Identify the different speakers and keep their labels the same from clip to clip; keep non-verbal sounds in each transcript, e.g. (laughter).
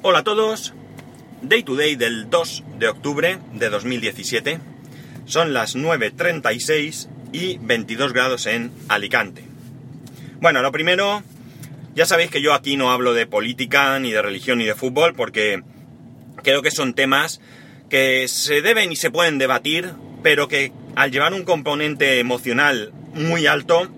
Speaker 1: Hola a todos. Day to day del 2 de octubre de 2017. Son las 9.36 y 22 grados en Alicante. Bueno, lo primero, ya sabéis que yo aquí no hablo de política, ni de religión, ni de fútbol, porque creo que son temas que se deben y se pueden debatir, pero que al llevar un componente emocional muy alto,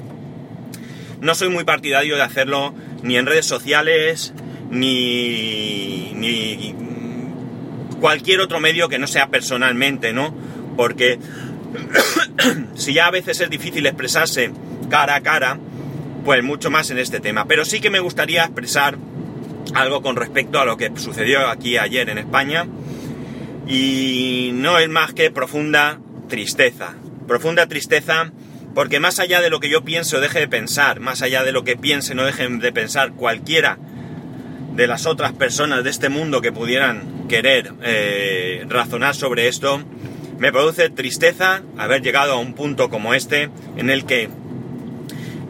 Speaker 1: (clears throat) no soy muy partidario de hacerlo ni en redes sociales, ni, ni cualquier otro medio que no sea personalmente, ¿no? Porque (coughs) si ya a veces es difícil expresarse cara a cara, pues mucho más en este tema. Pero sí que me gustaría expresar algo con respecto a lo que sucedió aquí ayer en España. Y no es más que profunda tristeza. Profunda tristeza porque más allá de lo que yo pienso o deje de pensar, más allá de lo que piense no dejen de pensar cualquiera de las otras personas de este mundo que pudieran querer eh, razonar sobre esto, me produce tristeza haber llegado a un punto como este en el que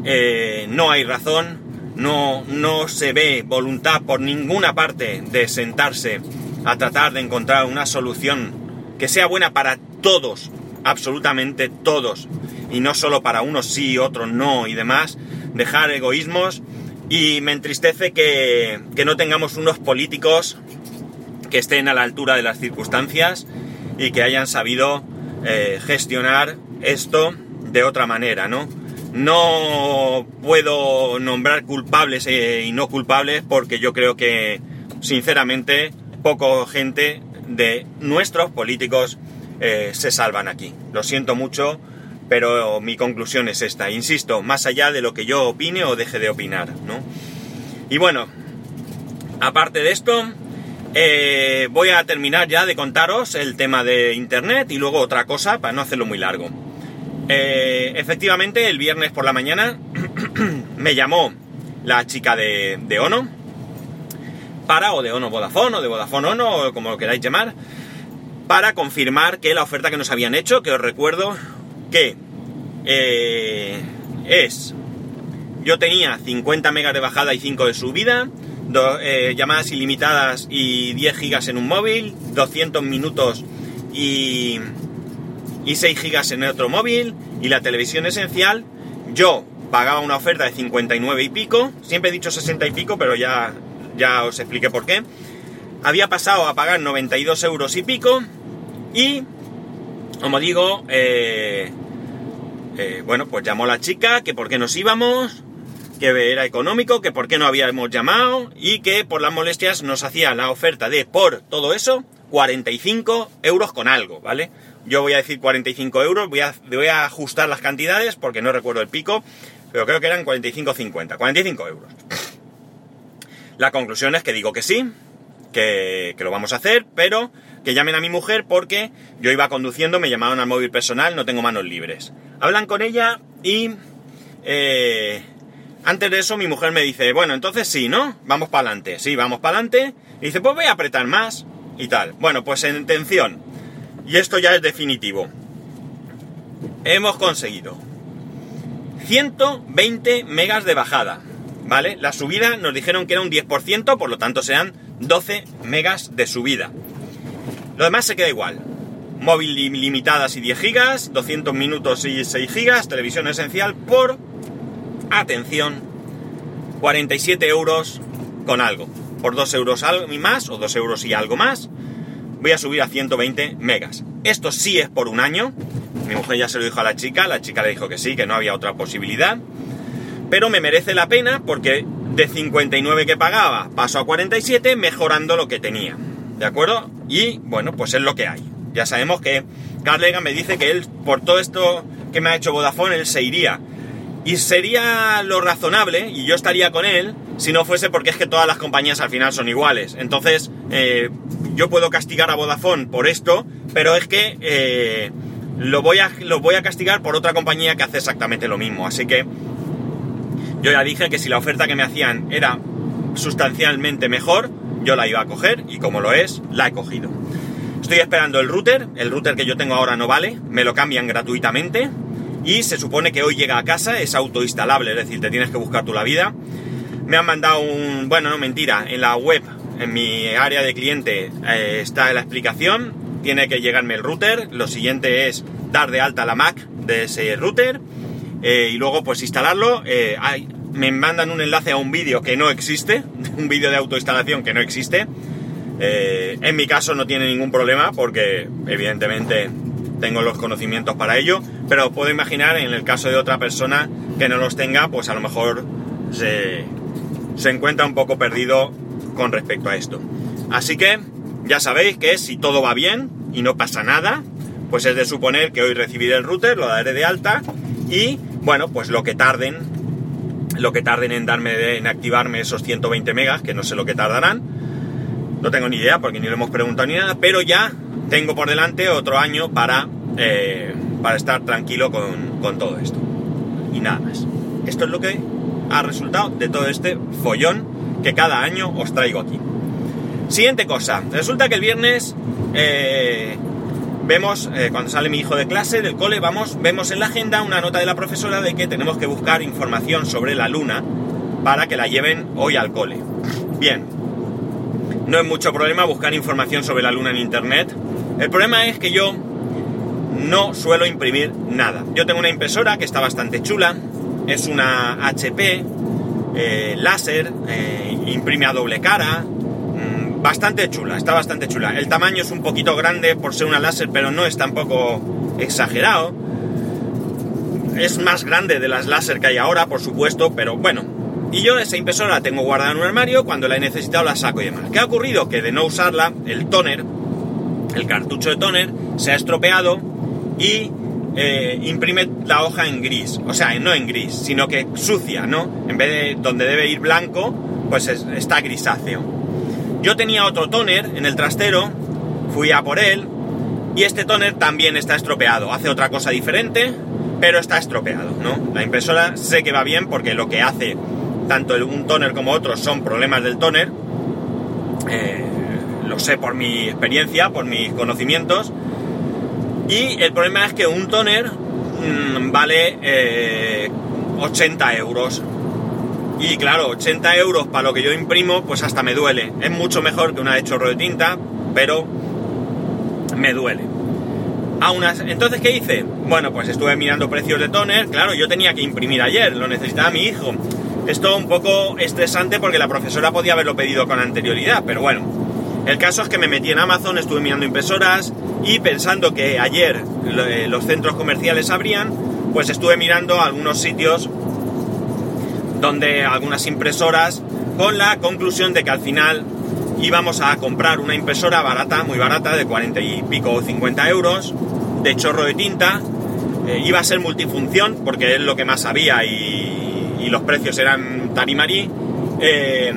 Speaker 1: eh, no hay razón, no, no se ve voluntad por ninguna parte de sentarse a tratar de encontrar una solución que sea buena para todos, absolutamente todos, y no solo para unos sí, otros no y demás, dejar egoísmos y me entristece que, no tengamos unos políticos que estén a la altura de las circunstancias y que hayan sabido eh, gestionar esto de otra manera, ¿no? No puedo nombrar culpables e, y no culpables porque yo creo que, sinceramente, poco gente de nuestros políticos eh, se salvan aquí. Lo siento mucho, pero mi conclusión es esta, insisto, más allá de lo que yo opine o deje de opinar, ¿no? Y bueno, aparte de esto, eh, voy a terminar ya de contaros el tema de Internet y luego otra cosa para no hacerlo muy largo. Eh, efectivamente, el viernes por la mañana (clears throat) me llamó la chica de, Ono, para, o de Ono Vodafone, o de Vodafone Ono, o como lo queráis llamar, para confirmar que la oferta que nos habían hecho, que os recuerdo que eh, es, yo tenía 50 megas de bajada y 5 de subida, eh, llamadas ilimitadas y 10 gigas en un móvil, 200 minutos y, y 6 gigas en otro móvil, y la televisión esencial, yo pagaba una oferta de 59 y pico, siempre he dicho 60 y pico, pero ya, ya os expliqué por qué. Había pasado a pagar 92 euros y pico, y, como digo, eh, eh, bueno, pues llamó la chica, que por qué nos íbamos, que era económico, que por qué no habíamos llamado y que por las molestias nos hacía la oferta de por todo eso 45 euros con algo, ¿vale? Yo voy a decir 45 euros, voy a, voy a ajustar las cantidades porque no recuerdo el pico, pero creo que eran 45,50, 45 euros. La conclusión es que digo que sí, que, lo vamos a hacer, pero que llamen a mi mujer porque yo iba conduciendo, me llamaron al móvil personal, no tengo manos libres. Hablan con ella y eh, antes de eso mi mujer me dice, bueno, entonces sí, ¿no? Vamos para adelante, sí, vamos para adelante. Y dice, pues voy a apretar más y tal. Bueno, pues en atención, y esto ya es definitivo, hemos conseguido 120 megas de bajada, ¿vale? La subida nos dijeron que era un 10%, por lo tanto sean 12 megas de subida. Lo demás se queda igual. Móvil limitadas y 10 gigas, 200 minutos y 6 gigas, televisión esencial por, atención, 47 euros con algo. Por 2 euros y más, o 2 euros y algo más, voy a subir a 120 megas. Esto sí es por un año. Mi mujer ya se lo dijo a la chica, la chica le dijo que sí, que no había otra posibilidad. Pero me merece la pena porque de 59 que pagaba paso a 47 mejorando lo que tenía. ¿De acuerdo? Y bueno, pues es lo que hay. Ya sabemos que Carlega me dice que él, por todo esto que me ha hecho Vodafone, él se iría. Y sería lo razonable, y yo estaría con él, si no fuese porque es que todas las compañías al final son iguales. Entonces, eh, yo puedo castigar a Vodafone por esto, pero es que eh, lo, voy a, lo voy a castigar por otra compañía que hace exactamente lo mismo. Así que yo ya dije que si la oferta que me hacían era sustancialmente mejor, yo la iba a coger y como lo es, la he cogido. Estoy esperando el router, el router que yo tengo ahora no vale, me lo cambian gratuitamente y se supone que hoy llega a casa, es autoinstalable, es decir, te tienes que buscar tú la vida. me han mandado un... Bueno, no, mentira, en la web, en mi área de cliente eh, está la explicación, tiene que llegarme el router, lo siguiente es dar de alta la Mac de ese router eh, y luego pues instalarlo. Eh, me mandan un enlace a un vídeo que no existe, (laughs) un vídeo de autoinstalación que no existe. en mi caso no tiene ningún problema porque evidentemente tengo los conocimientos para ello, pero puedo imaginar en el caso de otra persona que no los tenga, pues a lo mejor se, se encuentra un poco perdido con respecto a esto. Así que ya sabéis que si todo va bien y no pasa nada, pues es de suponer que hoy recibiré el router, lo daré de alta y bueno, pues lo que tarden, lo que tarden en darme, en activarme esos 120 megas, que no sé lo que tardarán, no tengo ni idea porque ni lo hemos preguntado ni nada, pero ya tengo por delante otro año para, eh, para estar tranquilo con, con todo esto. Y nada más. Esto es lo que ha resultado de todo este follón que cada año os traigo aquí. Siguiente cosa, resulta que el viernes eh, vemos, eh, cuando sale mi hijo de clase, del cole, vamos, vemos en la agenda una nota de la profesora de que tenemos que buscar información sobre la luna para que la lleven hoy al cole. Bien, no es mucho problema buscar información sobre la luna en internet. El problema es que yo no suelo imprimir nada. Yo tengo una impresora que está bastante chula, es una HP eh, láser, eh, imprime a doble cara, bastante chula, está bastante chula. El tamaño es un poquito grande por ser una láser, pero no es tampoco exagerado. Es más grande de las láser que hay ahora, por supuesto, pero bueno. Y yo esa impresora la tengo guardada en un armario, cuando la he necesitado la saco y demás. ¿Qué ha ocurrido? Que de no usarla, el toner, el cartucho de toner, se ha estropeado y eh, imprime la hoja en gris, o sea, no en gris, sino que sucia, ¿no? En vez de donde debe ir blanco, pues está grisáceo. Yo tenía otro toner en el trastero, fui a por él, y este toner también está estropeado, hace otra cosa diferente, pero está estropeado, ¿no? La impresora sé que va bien porque lo que hace tanto un toner como otro son problemas del toner, eh, lo sé por mi experiencia, por mis conocimientos, y el problema es que un toner mm, vale 80 eh, euros. Y claro, 80 euros para lo que yo imprimo, pues hasta me duele. Es mucho mejor que una de chorro de tinta, pero me duele. Aún entonces, ¿qué hice? Bueno, pues estuve mirando precios de toner. Claro, yo tenía que imprimir ayer, lo necesitaba mi hijo. Esto un poco estresante porque la profesora podía haberlo pedido con anterioridad, pero bueno. El caso es que me metí en Amazon, estuve mirando impresoras, y pensando que ayer eh, los centros comerciales abrían, pues estuve mirando algunos sitios donde algunas impresoras con la conclusión de que al final íbamos a comprar una impresora barata, muy barata, de 40 y pico o 50 euros, de chorro de tinta, eh, iba a ser multifunción porque es lo que más había y, los precios eran tarimarí. Eh,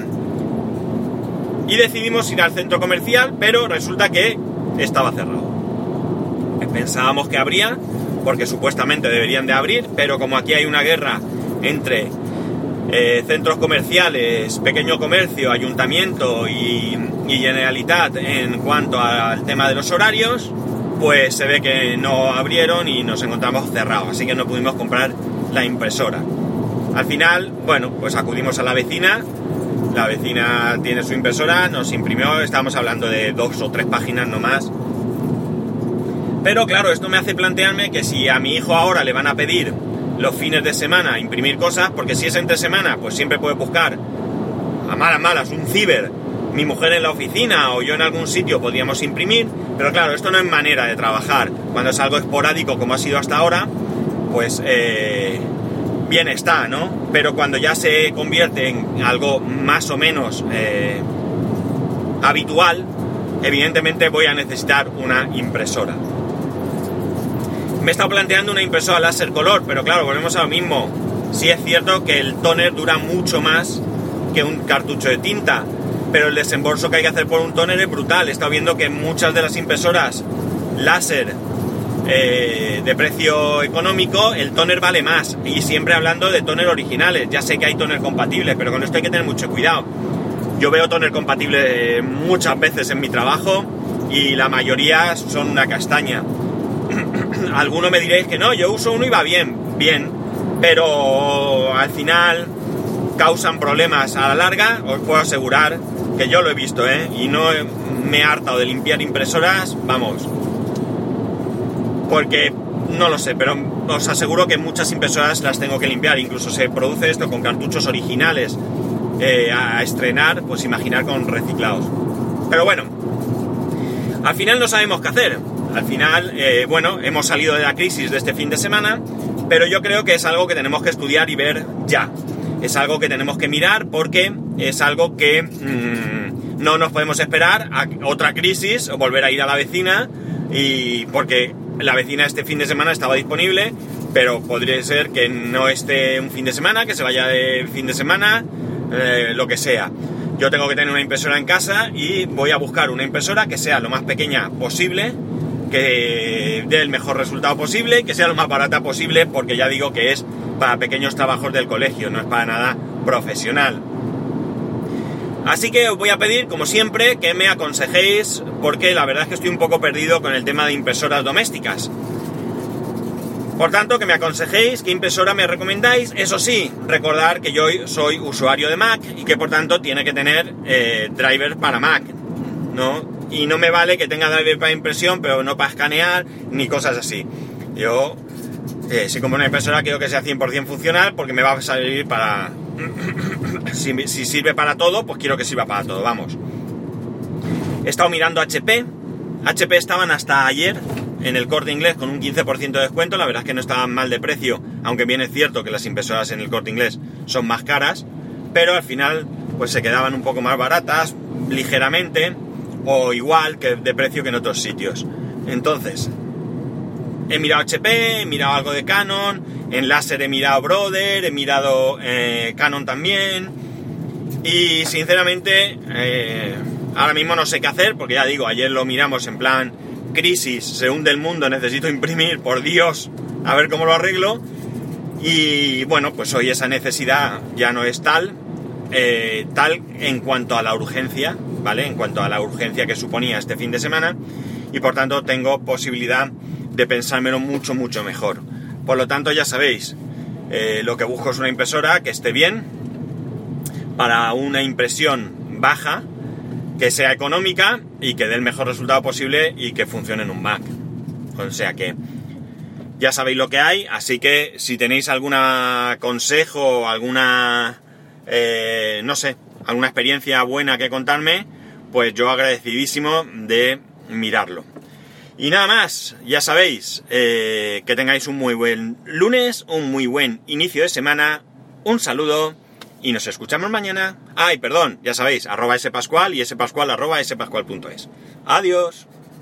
Speaker 1: y decidimos ir al centro comercial, pero resulta que estaba cerrado pensábamos que habría, porque supuestamente deberían de abrir, pero como aquí hay una guerra entre eh, centros comerciales, pequeño comercio, ayuntamiento y, y, Generalitat en cuanto al tema de los horarios, pues se ve que no abrieron y nos encontramos cerrados, así que no pudimos comprar la impresora. Al final, bueno, pues acudimos a la vecina, la vecina tiene su impresora, nos imprimió, estábamos hablando de dos o tres páginas nomás, pero claro, esto me hace plantearme que si a mi hijo ahora le van a pedir los fines de semana imprimir cosas, porque si es entre semana, pues siempre puede buscar a malas malas un ciber, mi mujer en la oficina o yo en algún sitio podríamos imprimir, pero claro, esto no es manera de trabajar. Cuando es algo esporádico como ha sido hasta ahora, pues eh, bien está, ¿no? Pero cuando ya se convierte en algo más o menos eh, habitual, evidentemente voy a necesitar una impresora. Me he estado planteando una impresora láser color, pero claro, volvemos a lo mismo. Sí es cierto que el toner dura mucho más que un cartucho de tinta, pero el desembolso que hay que hacer por un toner es brutal. He estado viendo que muchas de las impresoras láser eh, de precio económico, el toner vale más. Y siempre hablando de toner originales. Ya sé que hay toner compatibles, pero con esto hay que tener mucho cuidado. Yo veo toner compatible muchas veces en mi trabajo y la mayoría son una castaña. (clears throat) Algunos me diréis que no, yo uso uno y va bien, bien, pero al final causan problemas a la larga, os puedo asegurar que yo lo he visto, ¿eh? Y no me he hartado de limpiar impresoras, vamos. Porque no lo sé, pero os aseguro que muchas impresoras las tengo que limpiar. Incluso se produce esto con cartuchos originales eh, a estrenar, pues imaginar con reciclados. Pero bueno, al final no sabemos qué hacer. Al final, eh, bueno, hemos salido de la crisis de este fin de semana, pero yo creo que es algo que tenemos que estudiar y ver ya. Es algo que tenemos que mirar porque es algo que mm, no nos podemos esperar a otra crisis o volver a ir a la vecina y porque la vecina este fin de semana estaba disponible, pero podría ser que no esté un fin de semana, que se vaya de fin de semana, eh, lo que sea. Yo tengo que tener una impresora en casa y voy a buscar una impresora que sea lo más pequeña posible, que dé el mejor resultado posible que sea lo más barata posible, porque ya digo que es para pequeños trabajos del colegio, no es para nada profesional. Así que os voy a pedir, como siempre, que me aconsejéis, porque la verdad es que estoy un poco perdido con el tema de impresoras domésticas. Por tanto, que me aconsejéis qué impresora me recomendáis. Eso sí, recordar que yo soy usuario de Mac y que por tanto tiene que tener eh, driver para Mac, ¿no? Y no me vale que tenga driver para impresión, pero no para escanear ni cosas así. Yo, eh, si como una impresora quiero que sea 100% funcional, porque me va a servir para, (coughs) si, sirve para todo, pues quiero que sirva para todo, vamos. He estado mirando HP. HP estaban hasta ayer en el corte inglés con un 15% de descuento. La verdad es que no estaban mal de precio, aunque bien es cierto que las impresoras en el corte inglés son más caras. Pero al final, pues se quedaban un poco más baratas, ligeramente, o igual que de precio que en otros sitios. Entonces, he mirado HP, he mirado algo de Canon, en láser he mirado Brother, he mirado eh, Canon también. Y sinceramente, eh, ahora mismo no sé qué hacer, porque ya digo, ayer lo miramos en plan crisis, se hunde el mundo, necesito imprimir, por Dios, a ver cómo lo arreglo. Y bueno, pues hoy esa necesidad ya no es tal, eh, tal en cuanto a la urgencia, ¿vale? En cuanto a la urgencia que suponía este fin de semana. Y por tanto tengo posibilidad de pensármelo mucho, mucho mejor. Por lo tanto, ya sabéis, eh, lo que busco es una impresora que esté bien, para una impresión baja, que sea económica y que dé el mejor resultado posible y que funcione en un Mac. O sea que ya sabéis lo que hay, así que si tenéis algún consejo, alguna, eh, no sé, alguna experiencia buena que contarme, pues yo agradecidísimo de mirarlo. Y nada más, ya sabéis, eh, que tengáis un muy buen lunes, un muy buen inicio de semana, un saludo y nos escuchamos mañana. Ay, perdón, ya sabéis, arroba spascual y spascual arroba spascual.es. Adiós.